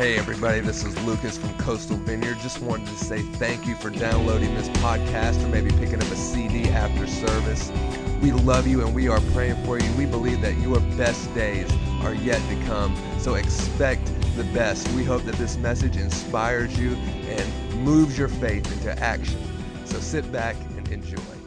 Hey, everybody, this is Lucas from Coastal Vineyard. Just wanted to say thank you for downloading this podcast or maybe picking up a CD after service. We love you and we are praying for you. We believe that your best days are yet to come, so expect the best. We hope that this message inspires you and moves your faith into action. So sit back and enjoy.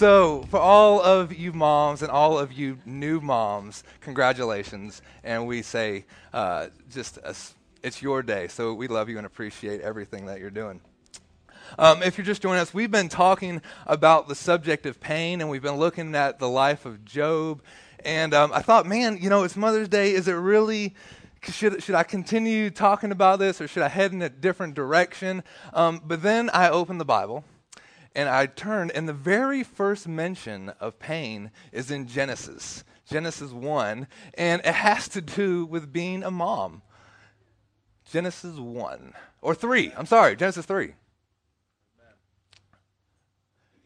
So, for all of you moms and all of you new moms, congratulations. And we say, uh, just a, it's your day. So, we love you and appreciate everything that you're doing. Um, if you're just joining us, we've been talking about the subject of pain, and we've been looking at the life of Job. And um, I thought, man, you know, it's Mother's Day. Is it really should, should I continue talking about this or should I head in a different direction? Um, but then I opened the Bible and I turned, and the very first mention of pain is in Genesis, Genesis 1, and it has to do with being a mom. Genesis 1, or 3, I'm sorry, Genesis 3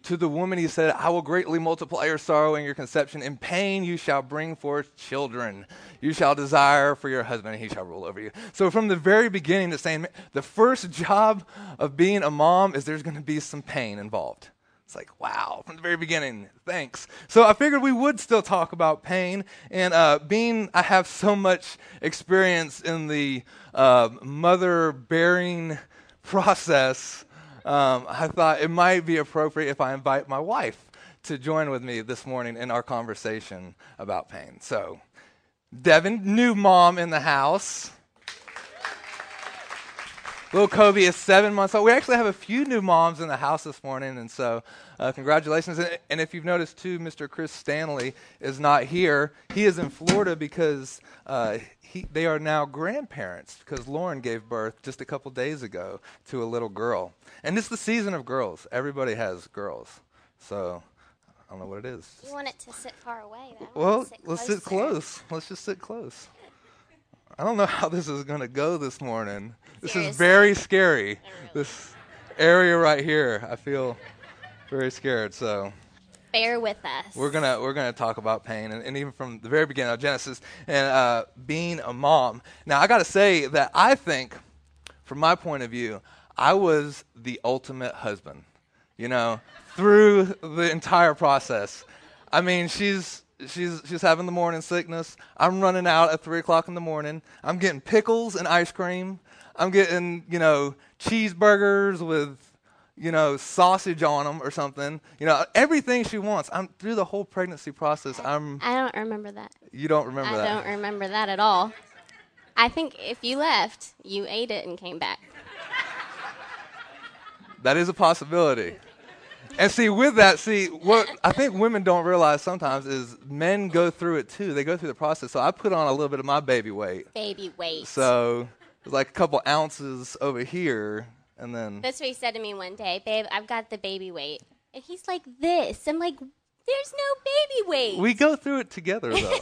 to the woman he said, I will greatly multiply your sorrow and your conception. In pain you shall bring forth children. You shall desire for your husband, and he shall rule over you. So from the very beginning, it's saying the first job of being a mom is there's going to be some pain involved. It's like, wow, from the very beginning, thanks. So I figured we would still talk about pain. And uh, being, I have so much experience in the uh, mother bearing process um, I thought it might be appropriate if I invite my wife to join with me this morning in our conversation about pain. So, Devin, new mom in the house. Little Kobe is seven months old. We actually have a few new moms in the house this morning, and so uh, congratulations. And, and, if you've noticed, too, Mr. Chris Stanley is not here. He is in Florida because uh, he, they are now grandparents because Lauren gave birth just a couple days ago to a little girl. And it's the season of girls. Everybody has girls. So I don't know what it is. You want it to sit far away. Well, sit let's sit close. Let's just sit close. I don't know how this is going to go this morning. This Seriously? is very scary. Really this area right here, I feel very scared. So bear with us. We're gonna we're gonna talk about pain, and, and even from the very beginning of Genesis and uh, being a mom. Now, I got to say that I think, from my point of view, I was the ultimate husband, you know, through the entire process. I mean, she's she's she's having the morning sickness. I'm running out at three o'clock in the morning. I'm getting pickles and ice cream. I'm getting you know cheeseburgers with you know sausage on them or something. You know everything she wants. I'm through the whole pregnancy process. I'm. I don't remember that. You don't remember I that. I don't remember that at all. I think if you left, you ate it and came back. That is a possibility. And see, with that, see, what I think women don't realize sometimes is men go through it too. They go through the process. So I put on a little bit of my baby weight. Baby weight. So it's like a couple ounces over here, and then. That's what he said to me one day, babe. I've got the baby weight, and he's like this. I'm like, there's no baby weight. We go through it together though.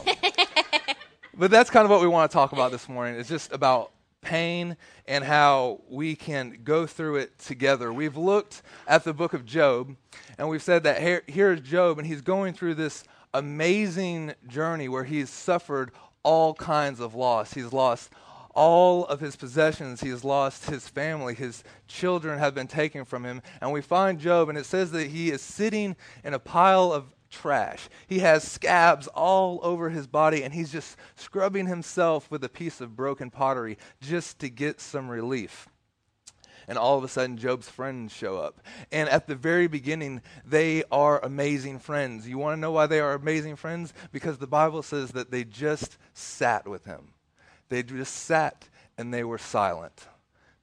but that's kind of what we want to talk about this morning. It's just about pain and how we can go through it together. We've looked at the book of Job, and we've said that here, here's Job, and he's going through this amazing journey where he's suffered all kinds of loss. He's lost all of his possessions. He has lost his family. His children have been taken from him. And we find Job, and it says that he is sitting in a pile of trash. He has scabs all over his body, and he's just scrubbing himself with a piece of broken pottery just to get some relief. And all of a sudden, Job's friends show up. And at the very beginning, they are amazing friends. You want to know why they are amazing friends? Because the Bible says that they just sat with him. They just sat and they were silent.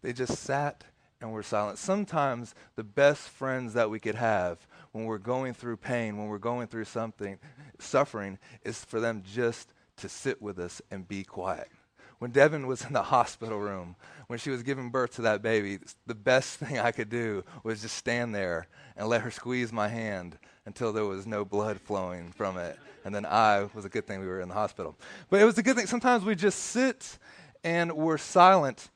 They just sat and were silent. Sometimes the best friends that we could have when we're going through pain, when we're going through something, suffering, is for them just to sit with us and be quiet. When Devin was in the hospital room, when she was giving birth to that baby, the best thing I could do was just stand there and let her squeeze my hand until there was no blood flowing from it. And then I was a good thing we were in the hospital. But it was a good thing. Sometimes we just sit and we're silent.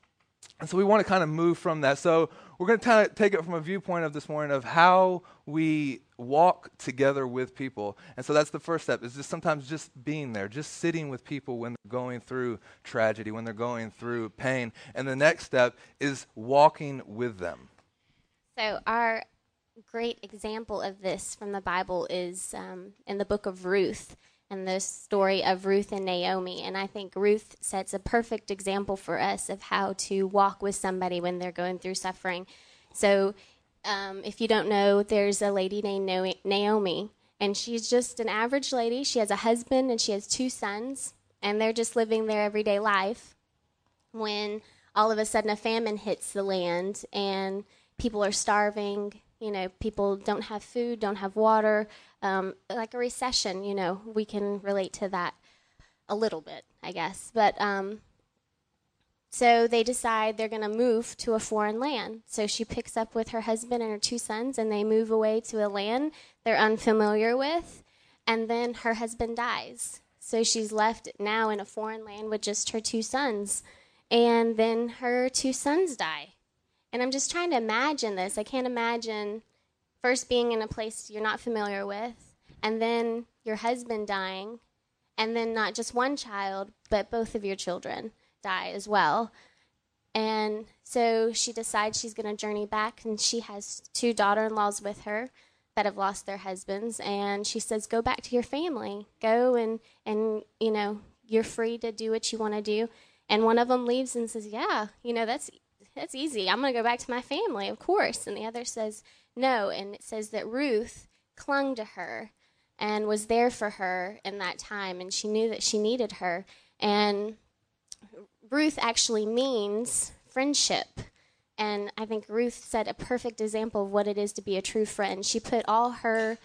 And so we want to kind of move from that. So we're going to take it from a viewpoint of this morning of how we walk together with people. And so that's the first step is just sometimes just being there, just sitting with people when they're going through tragedy, when they're going through pain. And the next step is walking with them. So our great example of this from the Bible is um, in the book of Ruth and the story of Ruth and Naomi. And I think Ruth sets a perfect example for us of how to walk with somebody when they're going through suffering. So, um, if you don't know, there's a lady named Naomi, and she's just an average lady. She has a husband and she has two sons, and they're just living their everyday life. When all of a sudden a famine hits the land and people are starving, you know, people don't have food, don't have water, um, like a recession, you know, we can relate to that a little bit, I guess. But um, so they decide they're going to move to a foreign land. So she picks up with her husband and her two sons, and they move away to a land they're unfamiliar with. And then her husband dies. So she's left now in a foreign land with just her two sons. And then her two sons die. And I'm just trying to imagine this. I can't imagine first being in a place you're not familiar with, and then your husband dying, and then not just one child, but both of your children die as well. And so she decides she's going to journey back, and she has two daughter in laws with her that have lost their husbands. And she says, Go back to your family. Go and, and you know, you're free to do what you want to do. And one of them leaves and says, Yeah, you know, that's, that's easy. I'm going to go back to my family, of course. And the other says, no, and it says that Ruth clung to her and was there for her in that time, and she knew that she needed her. And Ruth actually means friendship. And I think Ruth set a perfect example of what it is to be a true friend. She put all her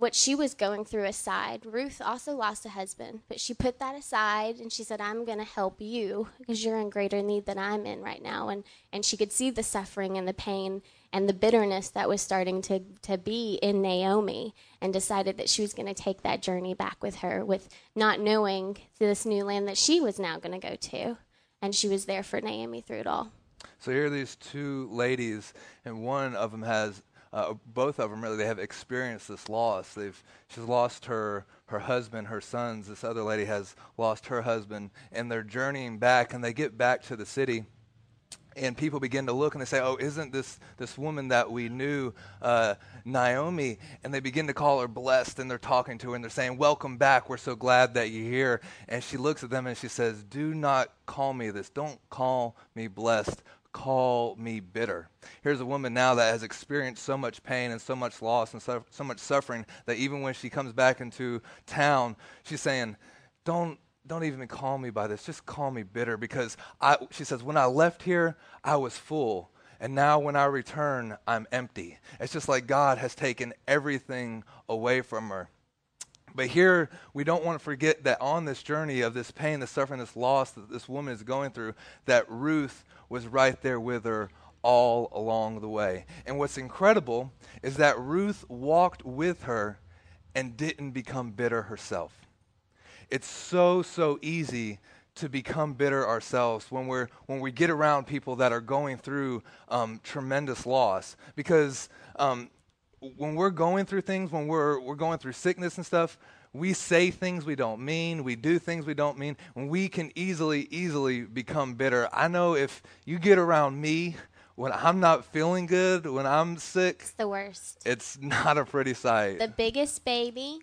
what she was going through aside. Ruth also lost a husband, but she put that aside and she said, I'm going to help you because you're in greater need than I'm in right now. And, and she could see the suffering and the pain and the bitterness that was starting to, to be in Naomi and decided that she was going to take that journey back with her with not knowing this new land that she was now going to go to. And she was there for Naomi through it all. So here are these two ladies, and one of them has uh, both of them really they have experienced this loss. They've she's lost her her husband, her sons. This other lady has lost her husband, and they're journeying back, and they get back to the city. And people begin to look and they say, "Oh, isn't this this woman that we knew, uh, Naomi?" And they begin to call her blessed, and they're talking to her and they're saying, "Welcome back. We're so glad that you're here." And she looks at them and she says, "Do not call me this. Don't call me blessed call me bitter. Here's a woman now that has experienced so much pain and so much loss and so, so much suffering that even when she comes back into town, she's saying, Don't don't even call me by this. Just call me bitter because I, she says, when I left here, I was full. And now when I return, I'm empty. It's just like God has taken everything away from her. But here, we don't want to forget that on this journey of this pain, this suffering, this loss that this woman is going through, that Ruth was right there with her all along the way. And what's incredible is that Ruth walked with her and didn't become bitter herself. It's so, so easy to become bitter ourselves when, we're, when we get around people that are going through um, tremendous loss. Because um, when we're going through things, when we're, we're going through sickness and stuff, we say things we don't mean, we do things we don't mean, and we can easily, easily become bitter. I know if you get around me when I'm not feeling good, when I'm sick, it's the worst. It's not a pretty sight. The biggest baby,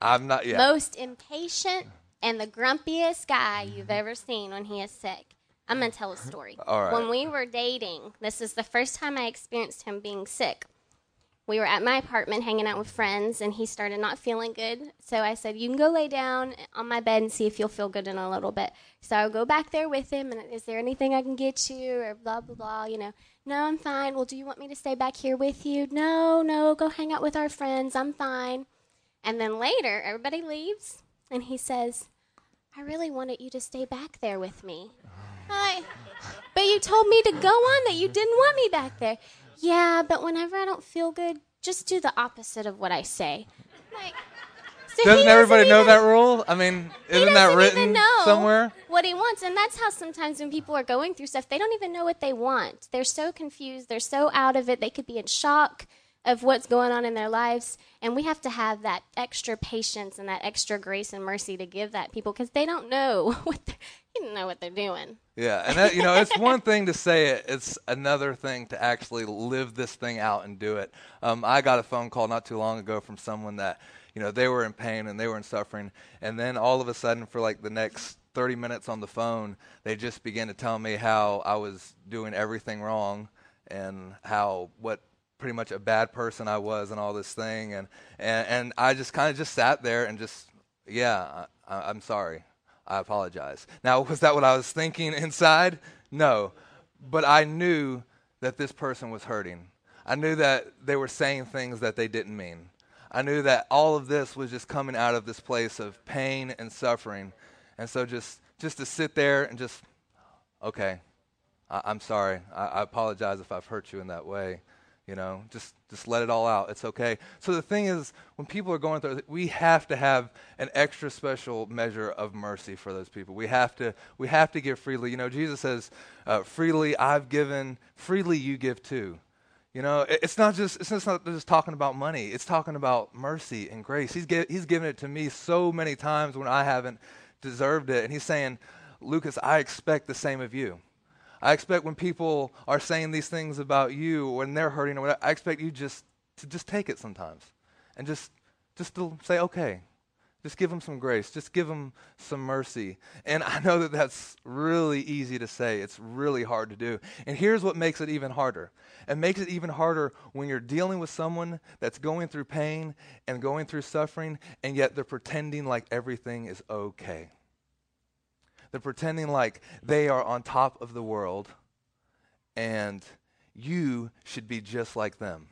I'm not yet. Most impatient and the grumpiest guy you've ever seen when he is sick. I'm going to tell a story. All right. When we were dating, this is the first time I experienced him being sick we were at my apartment hanging out with friends and he started not feeling good. So i said you can go lay down on my bed and see if you'll feel good in a little bit. So i'll go back there with him and is there anything i can get you? or blah blah blah you know. No i'm fine. Well do you want me to stay back here with you? No no go hang out with our friends. I'm fine. And then later everybody leaves and he says i really wanted you to stay back there with me. Oh. I, but you told me to go on that. You didn't want me back there yeah, but whenever I don't feel good, just do the opposite of what I say. Like, so doesn't everybody know that rule? I mean, isn't that written somewhere? what he wants. And that's how sometimes when people are going through stuff, they don't even know what they want. They're so confused, they're so out of it, they could be in shock of what's going on in their lives. And we have to have that extra patience and that extra grace and mercy to give that people because they don't know what they don't know what they're doing. Yeah, and that, you know, it's one thing to say it; it's another thing to actually live this thing out and do it. Um, I got a phone call not too long ago from someone that, you know, they were in pain and they were in suffering, and then all of a sudden, for like the next 30 minutes on the phone, they just began to tell me how I was doing everything wrong and how what pretty much a bad person I was and all this thing. And, and, and I just kind of just sat there and just, yeah, I, I'm sorry. I apologize. Now, was that what I was thinking inside? No. But I knew that this person was hurting. I knew that they were saying things that they didn't mean. I knew that all of this was just coming out of this place of pain and suffering. And so just, just to sit there and just, okay, I, am sorry. I, I apologize if I've hurt you in that way. You know, just just let it all out. It's okay. So the thing is, when people are going through, we have to have an extra special measure of mercy for those people. We have to we have to give freely. You know, Jesus says, uh, "Freely I've given, freely you give too." You know, it, it's not just it's not just talking about money. It's talking about mercy and grace. He's gi- he's given it to me so many times when I haven't deserved it, and he's saying, "Lucas, I expect the same of you." I expect when people are saying these things about you, when they're hurting, or whatever, I expect you just to just take it sometimes, and just just to say, okay, just give them some grace, just give them some mercy. And I know that that's really easy to say. It's really hard to do. And here's what makes it even harder. It makes it even harder when you're dealing with someone that's going through pain and going through suffering, and yet they're pretending like everything is okay. They're pretending like they are on top of the world and you should be just like them.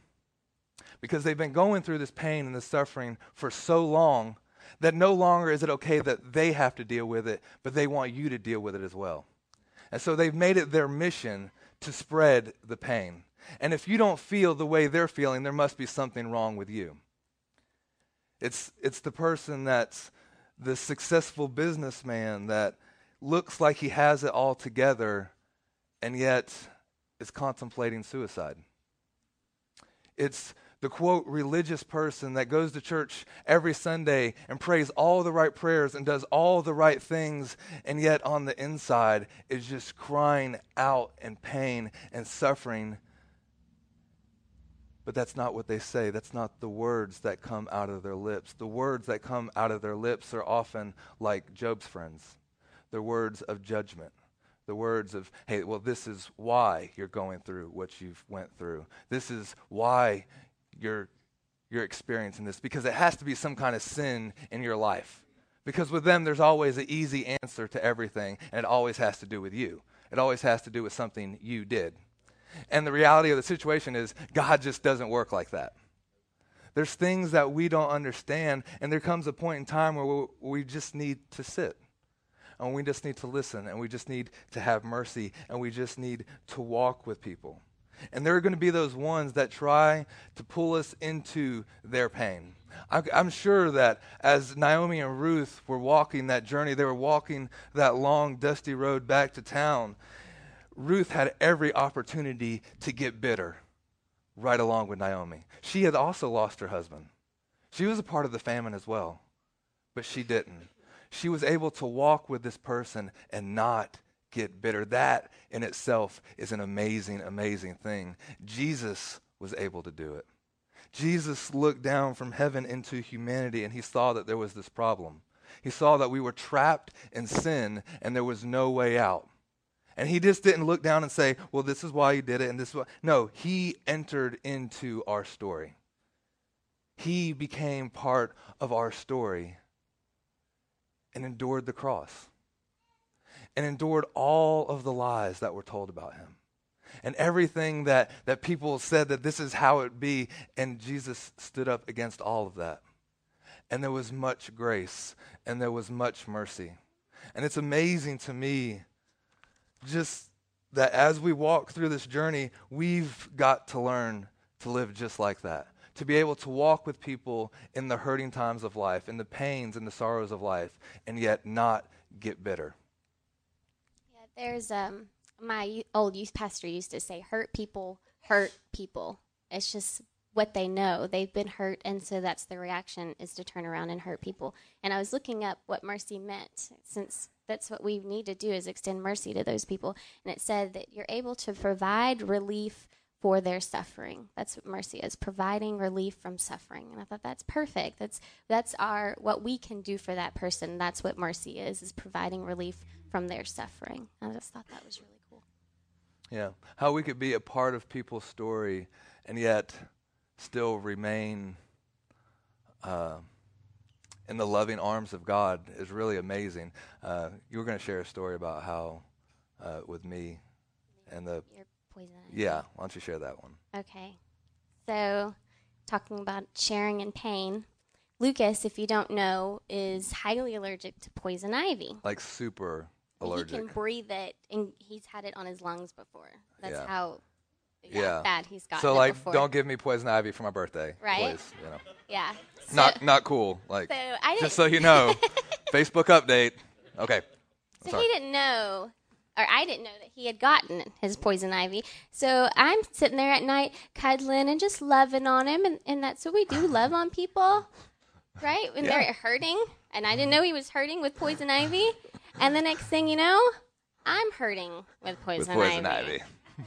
Because they've been going through this pain and this suffering for so long that no longer is it okay that they have to deal with it, but they want you to deal with it as well. And so they've made it their mission to spread the pain. And if you don't feel the way they're feeling, there must be something wrong with you. It's, it's the person that's the successful businessman that looks like he has it all together and yet is contemplating suicide. It's the quote religious person that goes to church every Sunday and prays all the right prayers and does all the right things, and yet on the inside is just crying out in pain and suffering. But that's not what they say. That's not the words that come out of their lips. The words that come out of their lips are often like Job's friends the words of judgment the words of hey well this is why you're going through what you've went through. This is why you're you're experiencing this because it has to be some kind of sin in your life. Because with them there's always an easy answer to everything and it always has to do with you. It always has to do with something you did. And the reality of the situation is god just doesn't work like that. There's things that we don't understand and there comes a point in time where we, we just need to sit and we just need to listen and we just need to have mercy and we just need to walk with people. And there are going to be those ones that try to pull us into their pain. I, am sure that as Naomi and Ruth were walking that journey, they were walking that long, dusty road back to town. Ruth had every opportunity to get bitter right along with Naomi. She had also lost her husband. She was a part of the famine as well, but she didn't she was able to walk with this person and not get bitter. That in itself is an amazing, amazing thing. Jesus was able to do it. Jesus looked down from heaven into humanity and he saw that there was this problem. He saw that we were trapped in sin and there was no way out. And he just didn't look down and say, well, this is why you did it and this is why. No, he entered into our story. He became part of our story and endured the cross and endured all of the lies that were told about him and everything that, that people said that this is how it be and jesus stood up against all of that. And there was much grace and there was much mercy. And it's amazing to me just that as we walk through this journey we've got to learn to live just like that to be able to walk with people in the hurting times of life, in the pains and the sorrows of life, and yet not get bitter. Yeah, there's um my old youth pastor used to say, "Hurt people hurt people." It's just what they know. They've been hurt, and so that's the reaction is to turn around and hurt people. And I was looking up what mercy meant, since that's what we need to do is extend mercy to those people. And it said that you're able to provide relief for their suffering. That's what mercy is, providing relief from suffering. And I thought that's perfect. That's that's our what we can do for that person. That's what mercy is, is providing relief from their suffering. I just thought that was really cool. Yeah. How we could be a part of people's story and yet still remain uh, in the loving arms of God is really amazing. Uh, you were going to share a story about how, uh, with me, and the. Poison. ivy. Yeah, why don't you share that one? Okay. So, talking about sharing in pain, Lucas, if you don't know, is highly allergic to poison ivy. Like super allergic. He can breathe it, and he's had it on his lungs before. That's Yeah. how yeah, Yeah. bad he's gotten So it like, before. don't give me poison ivy for my birthday, Right. please. You know, yeah. So, not not cool. Like, so I just so you know, Facebook update. Okay. I'm So sorry. he didn't know, or I didn't know that he had gotten his poison ivy. So I'm sitting there at night, cuddling and just loving on him, and, and that's what we do: love on people, right? When Yeah. they're hurting, and I didn't know he was hurting with poison ivy. And the next thing you know, I'm hurting with With poison, poison ivy. ivy,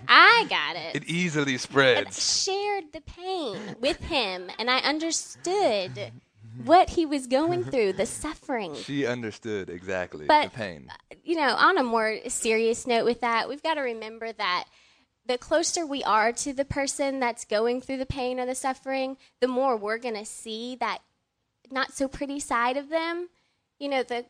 I got it. it easily spreads. shared the pain with him, and I understood what he was going through, the suffering. She understood exactly But- the pain. Uh, you know, on a more serious note with that, we've got to remember that the closer we are to the person that's going through the pain or the suffering, the more we're going to see that not so pretty side of them. You know, the,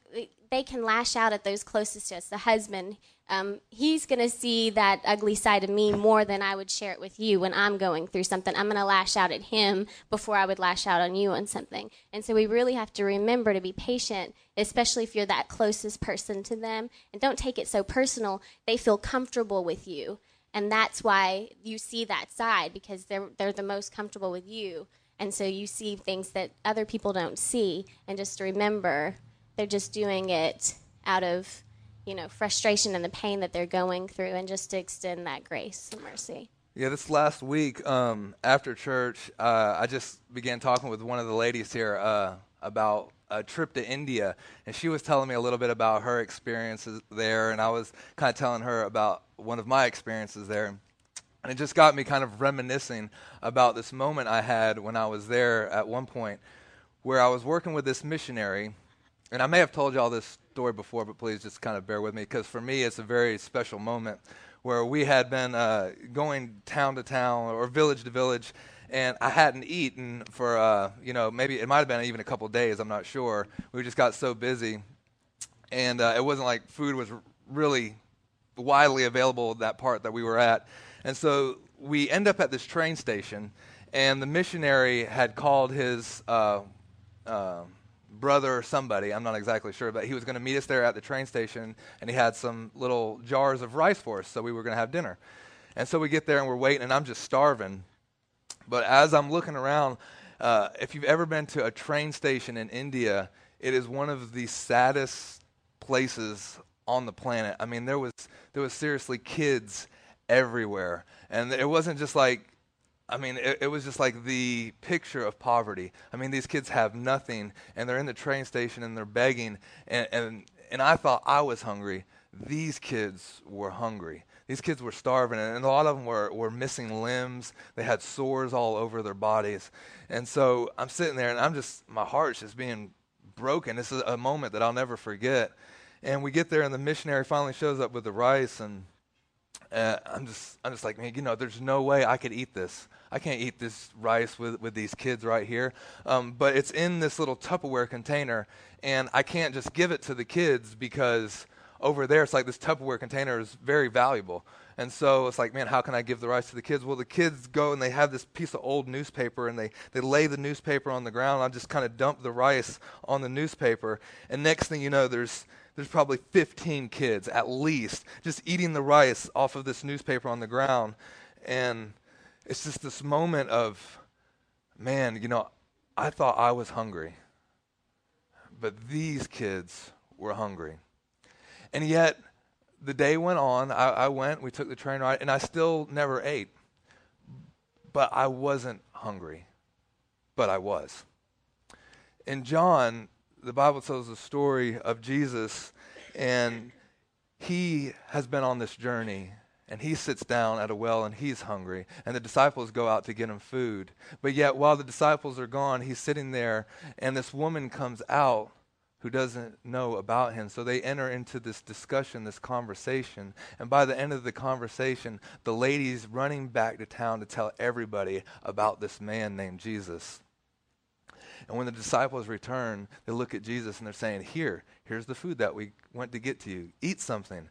they can lash out at those closest to us. The husband, um, he's going to see that ugly side of me more than I would share it with you when I'm going through something. I'm going to lash out at him before I would lash out on you on something. And so we really have to remember to be patient, especially if you're that closest person to them. And don't take it so personal. They feel comfortable with you. And that's why you see that side because they're, they're the most comfortable with you. And so you see things that other people don't see. And just remember, they're just doing it out of, you know, frustration and the pain that they're going through, and just to extend that grace and mercy. Yeah, this last week um, after church, uh, I just began talking with one of the ladies here uh, about a trip to India, and she was telling me a little bit about her experiences there, and I was kind of telling her about one of my experiences there. And it just got me kind of reminiscing about this moment I had when I was there at one point where I was working with this missionary. And I may have told y'all this story before, but please just kind of bear with me because for me it's a very special moment where we had been uh, going town to town or village to village, and I hadn't eaten for, uh, you know, maybe it might have been even a couple days, I'm not sure. We just got so busy. And uh, it wasn't like food was really widely available that part that we were at. And so we end up at this train station, and the missionary had called his uh, uh, brother or somebody, I'm not exactly sure, but he was going to meet us there at the train station, and he had some little jars of rice for us, so we were going to have dinner. And so we get there, and we're waiting, and I'm just starving. But as I'm looking around, uh, if you've ever been to a train station in India, it is one of the saddest places on the planet. I mean, there was there was seriously kids everywhere, and it wasn't just like. I mean, it, it was just like the picture of poverty. I mean, these kids have nothing, and they're in the train station and they're begging, and and, and I thought I was hungry. These kids were hungry. These kids were starving, and a lot of them were, were missing limbs. They had sores all over their bodies. And so I'm sitting there, and I'm just, my heart's just being broken. This is a moment that I'll never forget. And we get there, and the missionary finally shows up with the rice, and uh, I'm just, I'm just like, man, you know, there's no way I could eat this. I can't eat this rice with, with these kids right here. Um, but it's in this little Tupperware container, and I can't just give it to the kids because over there it's like this Tupperware container is very valuable. And so it's like, man, how can I give the rice to the kids? Well, the kids go and they have this piece of old newspaper and they, they lay the newspaper on the ground. I just kind of dump the rice on the newspaper. And next thing you know, there's, there's probably 15 kids at least just eating the rice off of this newspaper on the ground. And it's just this moment of, man, you know, I thought I was hungry, but these kids were hungry. And yet, the day went on. I, I went, we took the train ride, and I still never ate. But I wasn't hungry, but I was. In John, the Bible tells the story of Jesus, and he has been on this journey and he sits down at a well and he's hungry. And the disciples go out to get him food. But yet while the disciples are gone he's sitting there. And this woman comes out who doesn't know about him. So they enter into this discussion this conversation. And by the end of the conversation the lady's running back to town to tell everybody about this man named jesus. And when the disciples return they look at jesus and they're saying here here's the food that we went to get to you. Eat something.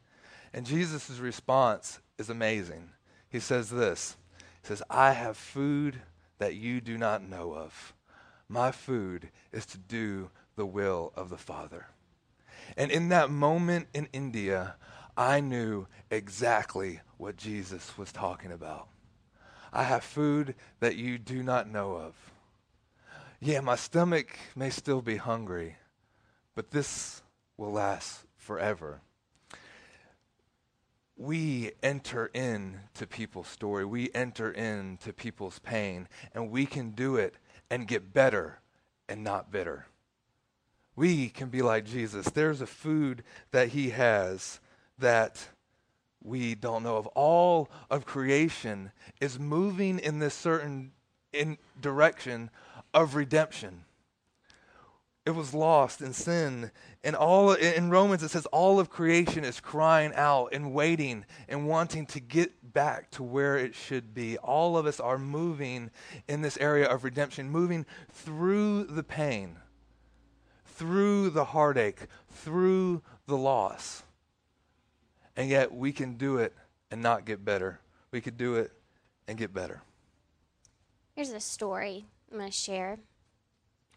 And jesus' response is amazing. He says this He says, I have food that you do not know of. My food is to do the will of the Father. And in that moment in India, I knew exactly what Jesus was talking about. I have food that you do not know of. Yeah, my stomach may still be hungry, but this will last forever we enter into people's story, we enter into people's pain, and we can do it and get better and not bitter. We can be like Jesus. There's a food that he has that we don't know of. All of creation is moving in this certain in direction of redemption it was lost in sin. And all in romans it says all of creation is crying out and waiting and wanting to get back to where it should be. All of us are moving in this area of redemption moving through the pain through the heartache through the loss. And yet we can do it and not get better. We could do it and get better. Here's a story i'm going to share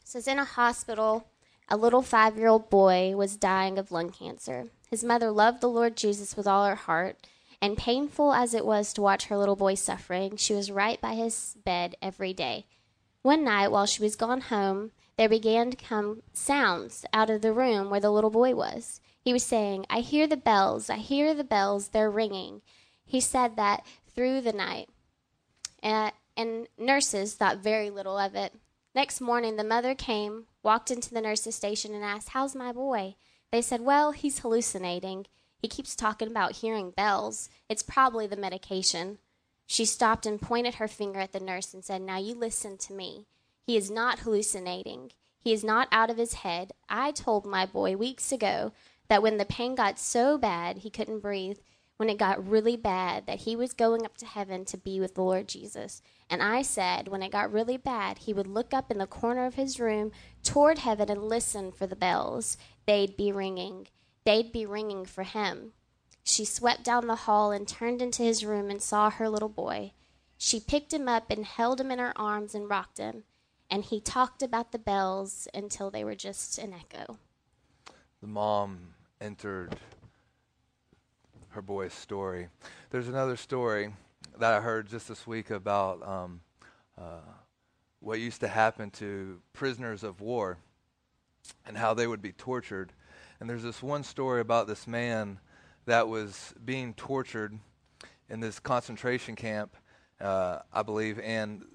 says in a hospital, a little five year old boy was dying of lung cancer. His mother loved the Lord Jesus with all her heart, and painful as it was to watch her little boy suffering, she was right by his bed every day. One night, while she was gone home, there began to come sounds out of the room where the little boy was. He was saying, I hear the bells, I hear the bells, they're ringing. He said that through the night. And, and nurses thought very little of it. Next morning, the mother came, walked into the nurse's station, and asked, How's my boy? They said, Well, he's hallucinating. He keeps talking about hearing bells. It's probably the medication. She stopped and pointed her finger at the nurse and said, Now you listen to me. He is not hallucinating. He is not out of his head. I told my boy weeks ago that when the pain got so bad he couldn't breathe, when it got really bad that he was going up to heaven to be with the Lord Jesus. And I said, when it got really bad, he would look up in the corner of his room toward heaven and listen for the bells. They'd be ringing. They'd be ringing for him. She swept down the hall and turned into his room and saw her little boy. She picked him up and held him in her arms and rocked him. And he talked about the bells until they were just an echo. The mom entered her boy's story. There's another story that I heard just this week about um, uh, what used to happen to prisoners of war and how they would be tortured. And there's this one story about this man that was being tortured in this concentration camp, uh, I believe, and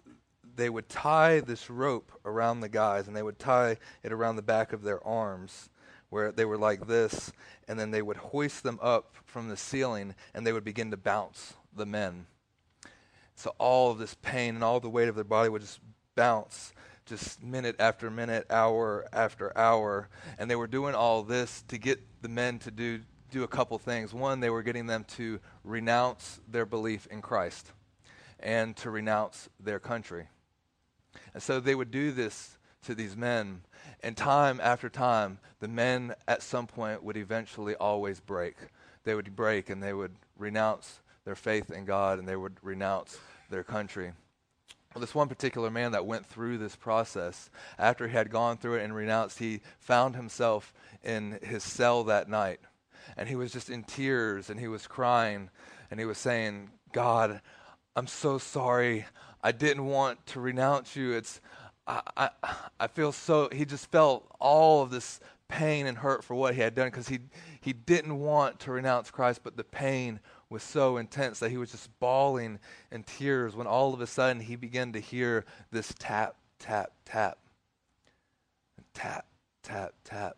they would tie this rope around the guys and they would tie it around the back of their arms where they were like this, and then they would hoist them up from the ceiling and they would begin to bounce the men. So all of this pain and all the weight of their body would just bounce just minute after minute, hour after hour. And they were doing all this to get the men to do, do a couple things. One, they were getting them to renounce their belief in Christ and to renounce their country. And so they would do this to these men and time after time, the men at some point would eventually always break. They would break and they would renounce their faith in God and they would renounce their country. Well, this one particular man that went through this process, after he had gone through it and renounced, he found himself in his cell that night. And he was just in tears and he was crying and he was saying, God, I'm so sorry. I didn't want to renounce you. It's I, I, I feel so, he just felt all of this pain and hurt for what he had done because he, he didn't want to renounce Christ, but the pain was so intense that he was just bawling in tears when all of a sudden he began to hear this tap, tap, tap, tap, tap, tap.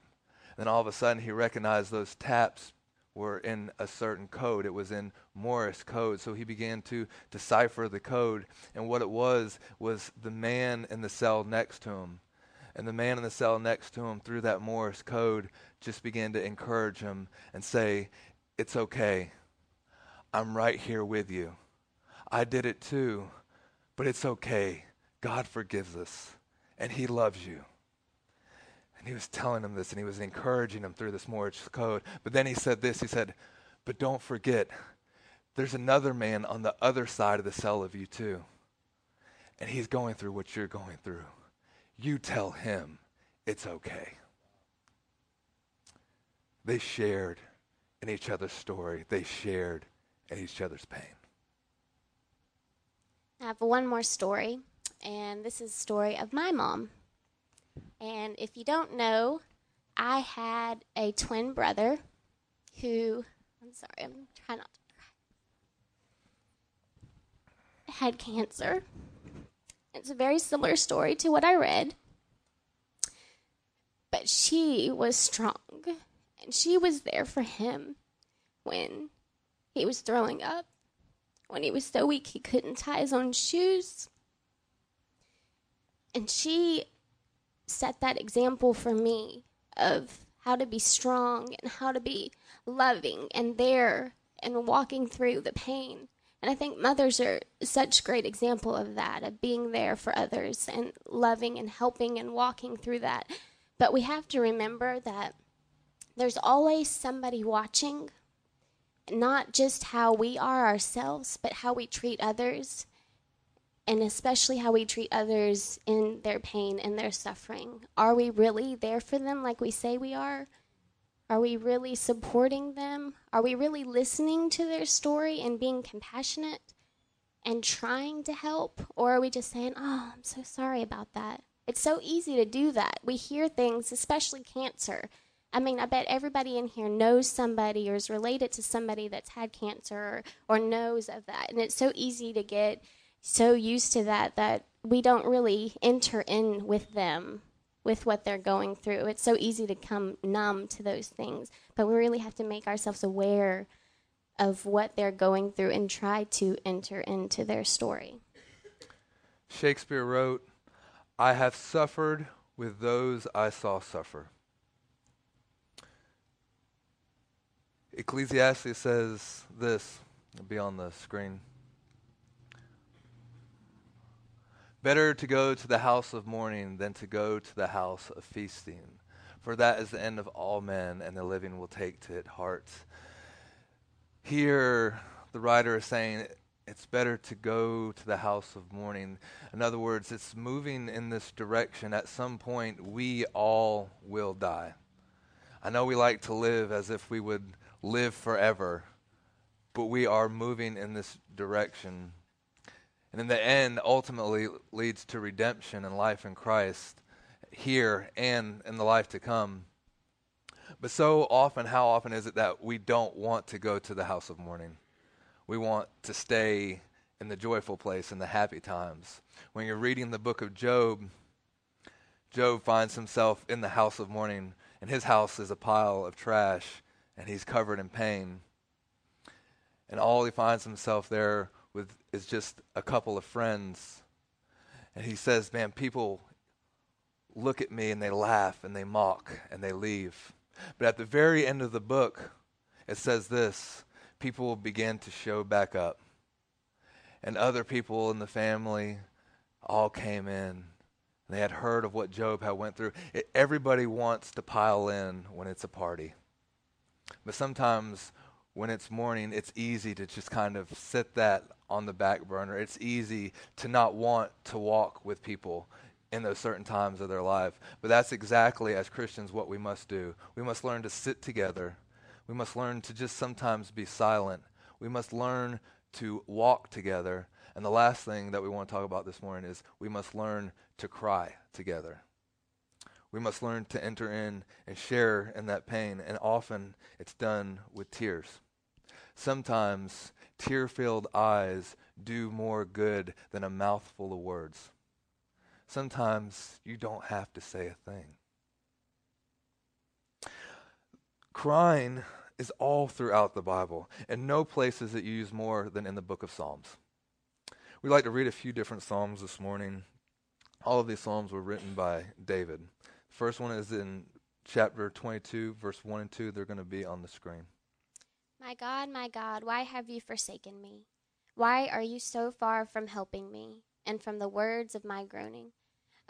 And then all of a sudden he recognized those taps were in a certain code. It was in Morse code. So he began to decipher the code. And what it was, was the man in the cell next to him. And the man in the cell next to him, through that Morse code, just began to encourage him and say, It's okay. I'm right here with you. I did it too, but it's okay. God forgives us, and He loves you. And he was telling him this and he was encouraging him through this Morse code. But then he said this he said, But don't forget, there's another man on the other side of the cell of you, too. And he's going through what you're going through. You tell him it's okay. They shared in each other's story, they shared in each other's pain. I have one more story, and this is the story of my mom. And if you don't know, I had a twin brother who, I'm sorry, I'm trying not to cry, had cancer. It's a very similar story to what I read. But she was strong, and she was there for him when he was throwing up, when he was so weak he couldn't tie his own shoes. And she set that example for me of how to be strong and how to be loving and there and walking through the pain. And I think mothers are such great example of that, of being there for others and loving and helping and walking through that. But we have to remember that there's always somebody watching, not just how we are ourselves, but how we treat others and especially how we treat others in their pain and their suffering. Are we really there for them like we say we are? Are we really supporting them? Are we really listening to their story and being compassionate and trying to help? Or are we just saying, oh, I'm so sorry about that? It's so easy to do that. We hear things, especially cancer. I mean, I bet everybody in here knows somebody or is related to somebody that's had cancer or, or knows of that. And it's so easy to get so used to that that we don't really enter in with them with what they're going through. It's so easy to come numb to those things, but we really have to make ourselves aware of what they're going through and try to enter into their story. Shakespeare wrote, I have suffered with those I saw suffer. Ecclesiastes says this, it'll be on the screen. Better to go to the house of mourning than to go to the house of feasting, for that is the end of all men, and the living will take to it heart. Here, the writer is saying it's better to go to the house of mourning. In other words, it's moving in this direction. At some point, we all will die. I know we like to live as if we would live forever, but we are moving in this direction and in the end ultimately leads to redemption and life in Christ here and in the life to come. But so often, how often is it that we don't want to go to the house of mourning? We want to stay in the joyful place, in the happy times. When you're reading the book of Job, Job finds himself in the house of mourning, and his house is a pile of trash, and he's covered in pain. And all he finds himself there with is just a couple of friends. And he says, Man, people look at me and they laugh and they mock and they leave. But at the very end of the book, it says this people began to show back up. And other people in the family all came in. They had heard of what Job had went through. It, everybody wants to pile in when it's a party. But sometimes when it's mourning, it's easy to just kind of sit that on the back burner. It's easy to not want to walk with people in those certain times of their life. But that's exactly, as Christians, what we must do. We must learn to sit together. We must learn to just sometimes be silent. We must learn to walk together. And the last thing that we want to talk about this morning is we must learn to cry together. We must learn to enter in and share in that pain, and often it's done with tears. Sometimes tear filled eyes do more good than a mouthful of words. Sometimes you don't have to say a thing. Crying is all throughout the Bible, and no place is it used more than in the book of Psalms. We'd like to read a few different Psalms this morning. All of these Psalms were written by David. First one is in chapter 22, verse 1 and 2. They're going to be on the screen. My God, my God, why have you forsaken me? Why are you so far from helping me and from the words of my groaning?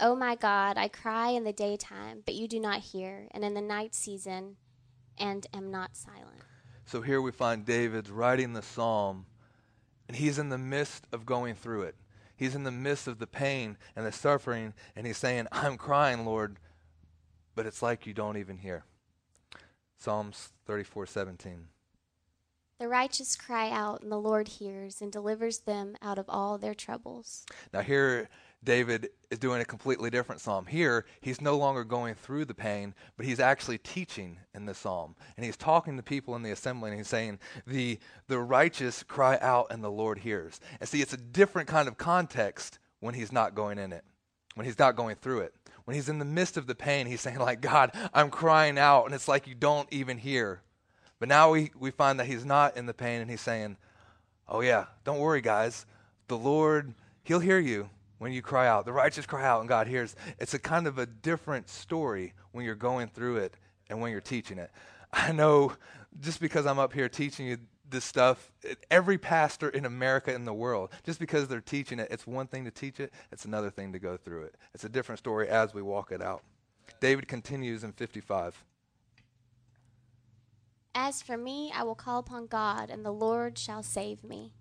Oh my God, I cry in the daytime, but you do not hear, and in the night season, and am not silent. So here we find David's writing the psalm, and he's in the midst of going through it. He's in the midst of the pain and the suffering, and he's saying, I'm crying, Lord, but it's like you don't even hear. Psalms 34 17. The righteous cry out, and the Lord hears and delivers them out of all their troubles. Now, here David is doing a completely different psalm. Here, he's no longer going through the pain, but he's actually teaching in the psalm. And he's talking to people in the assembly, and he's saying, the, the righteous cry out, and the Lord hears. And see, it's a different kind of context when he's not going in it, when he's not going through it. When he's in the midst of the pain, he's saying, like, God, I'm crying out, and it's like you don't even hear. But now we, we find that he's not in the pain, and he's saying, Oh, yeah, don't worry, guys. The Lord, He'll hear you when you cry out. The righteous cry out and God hears. It's a kind of a different story when you're going through it and when you're teaching it. I know just because I'm up here teaching you this stuff, every pastor in America in the world, just because they're teaching it, it's one thing to teach it, it's another thing to go through it. It's a different story as we walk it out. David continues in 55. As for me, I will call upon God, and the Lord shall save me.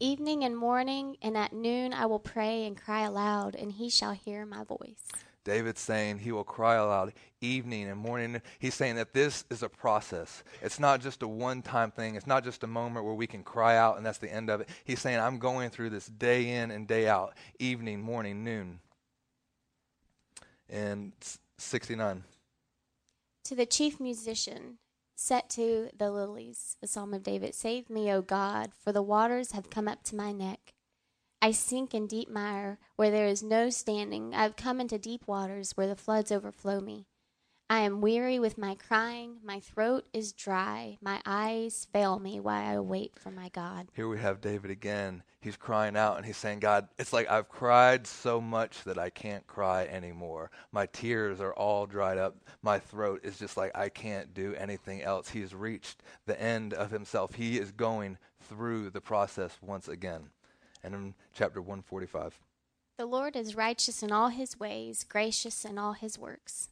Evening and morning and at noon I will pray and cry aloud, and he shall hear my voice. David's saying he will cry aloud evening and morning. He's saying that this is a process. It's not just a one time thing. It's not just a moment where we can cry out and that's the end of it. He's saying, I'm going through this day in and day out, evening, morning, noon. And 69. To the chief musician, Set to the lilies, the Psalm of David. Save me, O God, for the waters have come up to my neck. I sink in deep mire where there is no standing. I have come into deep waters where the floods overflow me. I am weary with my crying. My throat is dry. My eyes fail me while I wait for my God. Here we have David again. He's crying out and he's saying, God, it's like I've cried so much that I can't cry anymore. My tears are all dried up. My throat is just like I can't do anything else. He's reached the end of himself. He is going through the process once again. And in chapter 145. The Lord is righteous in all his ways, gracious in all his works.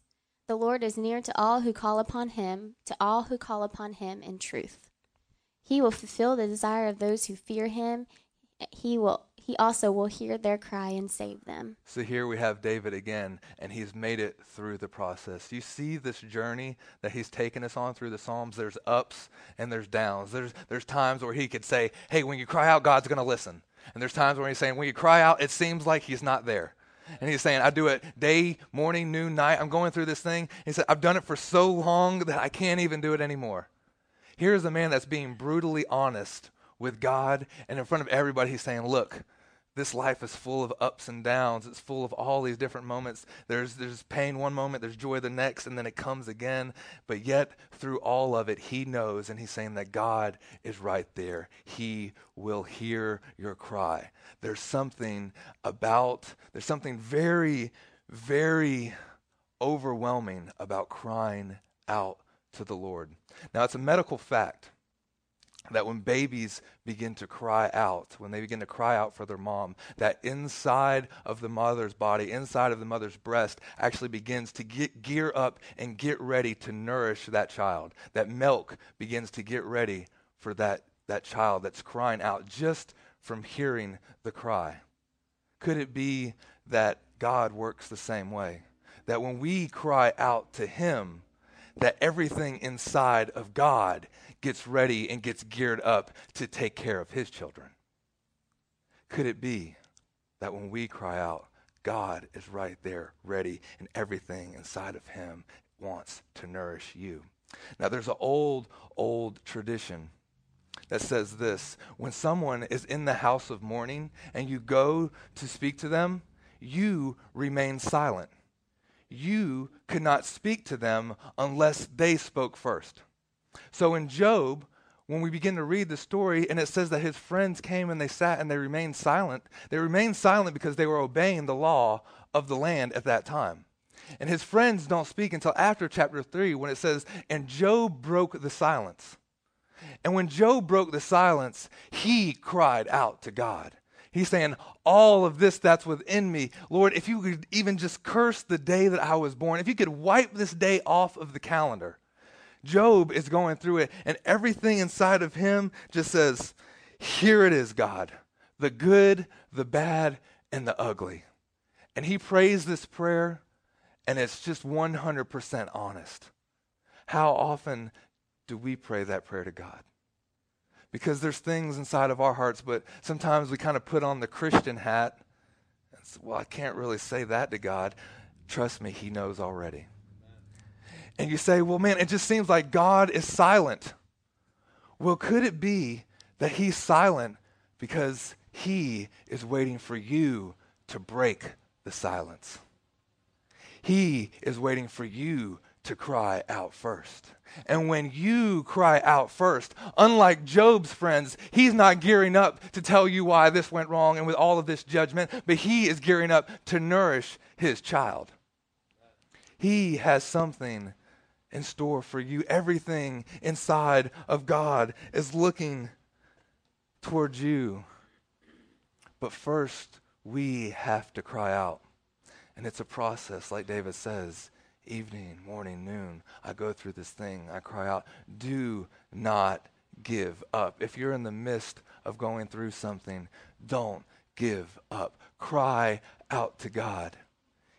The Lord is near to all who call upon him, to all who call upon him in truth. He will fulfill the desire of those who fear him. He will he also will hear their cry and save them. So here we have David again, and he's made it through the process. You see this journey that he's taken us on through the Psalms. There's ups and there's downs. There's there's times where he could say, Hey, when you cry out, God's gonna listen. And there's times where he's saying, When you cry out, it seems like he's not there. And he's saying, I do it day, morning, noon, night. I'm going through this thing. He said, I've done it for so long that I can't even do it anymore. Here's a man that's being brutally honest with God, and in front of everybody, he's saying, Look, this life is full of ups and downs. It's full of all these different moments. There's, there's pain one moment, there's joy the next, and then it comes again. But yet, through all of it, he knows, and he's saying that God is right there. He will hear your cry. There's something about, there's something very, very overwhelming about crying out to the Lord. Now, it's a medical fact that when babies begin to cry out, when they begin to cry out for their mom, that inside of the mother's body, inside of the mother's breast, actually begins to get gear up and get ready to nourish that child. That milk begins to get ready for that, that child that's crying out just from hearing the cry. Could it be that God works the same way? That when we cry out to Him, that everything inside of God gets ready and gets geared up to take care of his children? Could it be that when we cry out, God is right there, ready, and everything inside of him wants to nourish you. Now, there's an old, old tradition that says this when someone is in the house of mourning and you go to speak to them, you remain silent. You could not speak to them unless they spoke first. So in Job, when we begin to read the story and it says that his friends came and they sat and they remained silent, they remained silent because they were obeying the law of the land at that time. And his friends don't speak until after chapter 3 when it says, And Job broke the silence. And when Job broke the silence, he cried out to God. He's saying, All of this that's within me, Lord, if you could even just curse the day that I was born, if you could wipe this day off of the calendar. Job is going through it, and everything inside of him just says, Here it is, God, the good, the bad, and the ugly. And he prays this prayer, and it's just 100% honest. How often do we pray that prayer to God? Because there's things inside of our hearts, but sometimes we kind of put on the Christian hat. And say, well, I can't really say that to God. Trust me, He knows already. And you say, well, man, it just seems like God is silent. Well, could it be that He's silent because He is waiting for you to break the silence? He is waiting for you to cry out first. And when you cry out first, unlike Job's friends, he's not gearing up to tell you why this went wrong and with all of this judgment, but he is gearing up to nourish his child. He has something in store for you. Everything inside of God is looking towards you. But first, we have to cry out. And it's a process, like David says evening, morning, noon, I go through this thing. I cry out, do not give up. If you're in the midst of going through something, don't give up. Cry out to God.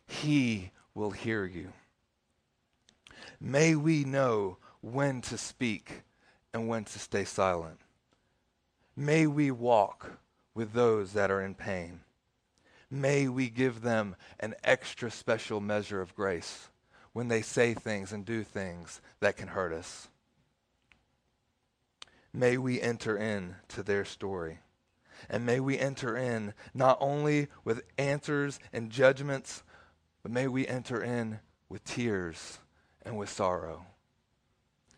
He will hear you. May we know when to speak and when to stay silent. May we walk with those that are in pain. May we give them an extra special measure of grace when they say things and do things that can hurt us. May we enter in to their story. And may we enter in not only with answers and judgments, but may we enter in with tears and with sorrow.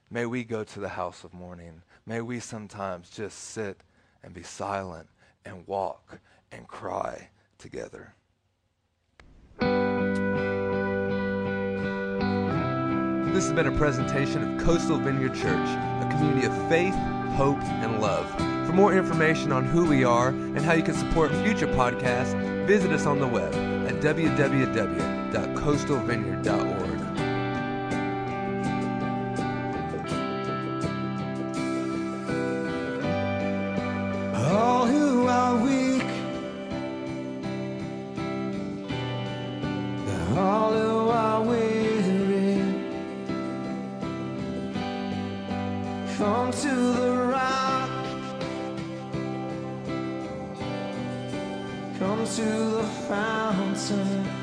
May we go to the house of mourning. May we sometimes just sit and be silent and walk and cry together. This has been a presentation of Coastal Vineyard Church, a community of faith, hope, and love. For more information on who we are and how you can support future podcasts, visit us on the web at www.coastalvineyard.org. come to the rock, come to the fountain.